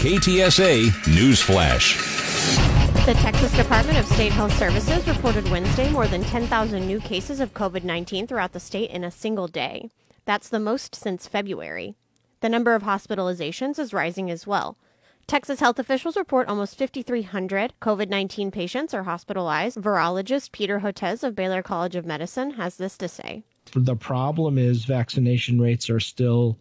KTSA News Flash. The Texas Department of State Health Services reported Wednesday more than 10,000 new cases of COVID 19 throughout the state in a single day. That's the most since February. The number of hospitalizations is rising as well. Texas health officials report almost 5,300 COVID 19 patients are hospitalized. Virologist Peter Hotez of Baylor College of Medicine has this to say. The problem is vaccination rates are still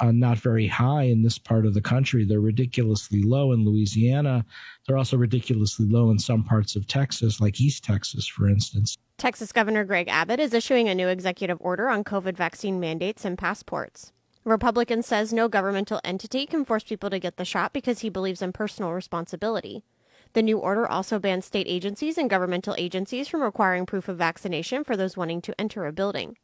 uh, not very high in this part of the country. They're ridiculously low in Louisiana. They're also ridiculously low in some parts of Texas, like East Texas, for instance. Texas Governor Greg Abbott is issuing a new executive order on COVID vaccine mandates and passports. Republican says no governmental entity can force people to get the shot because he believes in personal responsibility. The new order also bans state agencies and governmental agencies from requiring proof of vaccination for those wanting to enter a building.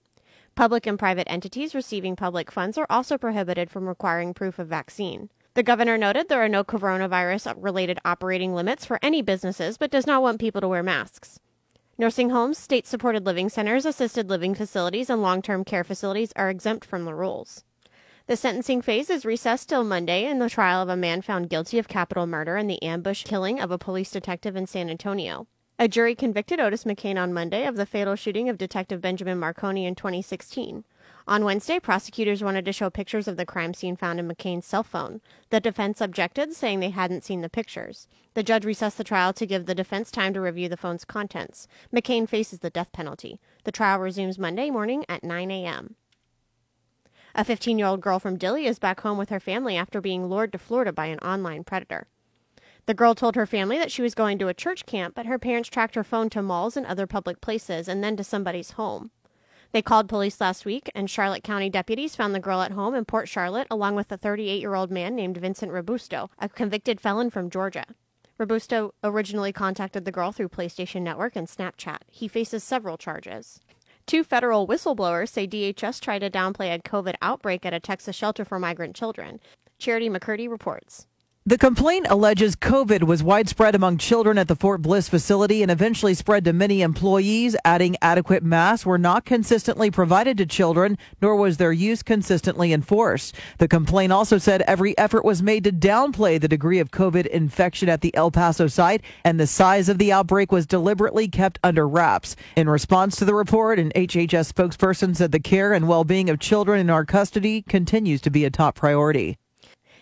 Public and private entities receiving public funds are also prohibited from requiring proof of vaccine. The governor noted there are no coronavirus related operating limits for any businesses, but does not want people to wear masks. Nursing homes, state supported living centers, assisted living facilities, and long term care facilities are exempt from the rules. The sentencing phase is recessed till Monday in the trial of a man found guilty of capital murder in the ambush killing of a police detective in San Antonio. A jury convicted Otis McKane on Monday of the fatal shooting of Detective Benjamin Marconi in 2016. On Wednesday, prosecutors wanted to show pictures of the crime scene found in McKane's cell phone. The defense objected, saying they hadn't seen the pictures. The judge recessed the trial to give the defense time to review the phone's contents. McKane faces the death penalty. The trial resumes Monday morning at 9 a.m. A 15 year old girl from Dilley is back home with her family after being lured to Florida by an online predator. The girl told her family that she was going to a church camp, but her parents tracked her phone to malls and other public places and then to somebody's home. They called police last week, and Charlotte County deputies found the girl at home in Port Charlotte along with a 38 year old man named Vincent Robusto, a convicted felon from Georgia. Robusto originally contacted the girl through PlayStation Network and Snapchat. He faces several charges. Two federal whistleblowers say DHS tried to downplay a COVID outbreak at a Texas shelter for migrant children. Charity McCurdy reports. The complaint alleges COVID was widespread among children at the Fort Bliss facility and eventually spread to many employees. Adding adequate masks were not consistently provided to children, nor was their use consistently enforced. The complaint also said every effort was made to downplay the degree of COVID infection at the El Paso site, and the size of the outbreak was deliberately kept under wraps. In response to the report, an HHS spokesperson said the care and well being of children in our custody continues to be a top priority.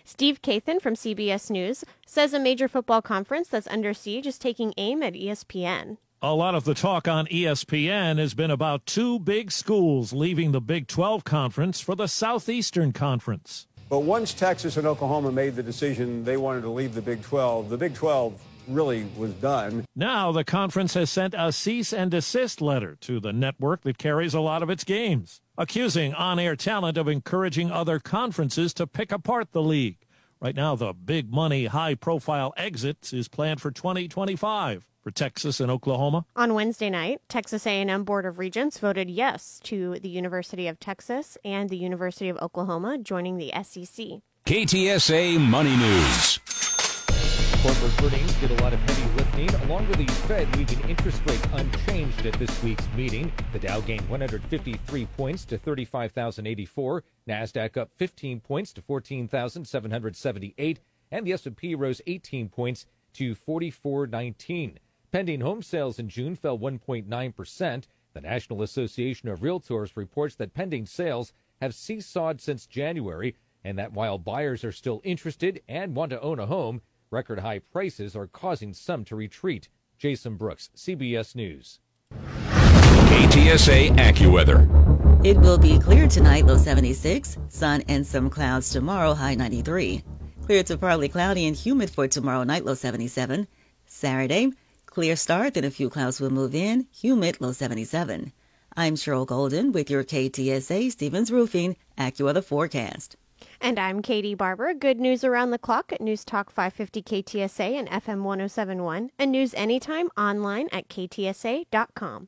Steve Kathan from CBS News says a major football conference that's under siege is taking aim at ESPN. A lot of the talk on ESPN has been about two big schools leaving the Big 12 conference for the Southeastern Conference. But once Texas and Oklahoma made the decision they wanted to leave the Big 12, the Big 12 really was done. Now the conference has sent a cease and desist letter to the network that carries a lot of its games accusing on air talent of encouraging other conferences to pick apart the league. Right now, the big money, high profile exits is planned for 2025 for Texas and Oklahoma. On Wednesday night, Texas A&M Board of Regents voted yes to the University of Texas and the University of Oklahoma joining the SEC. KTSA Money News. Corporate earnings did a lot of heavy lifting, along with the Fed leaving interest rates unchanged at this week's meeting. The Dow gained 153 points to 35,084, Nasdaq up 15 points to 14,778, and the S&P rose 18 points to 4419. Pending home sales in June fell 1.9 percent. The National Association of Realtors reports that pending sales have seesawed since January, and that while buyers are still interested and want to own a home, Record high prices are causing some to retreat. Jason Brooks, CBS News. KTSA AccuWeather. It will be clear tonight, low 76. Sun and some clouds tomorrow, high 93. Clear to partly cloudy and humid for tomorrow night, low 77. Saturday, clear start, then a few clouds will move in, humid, low 77. I'm Cheryl Golden with your KTSA Stevens Roofing AccuWeather forecast. And I'm Katie Barber. Good news around the clock at News Talk 550 KTSA and FM 1071, and news anytime online at ktsa.com.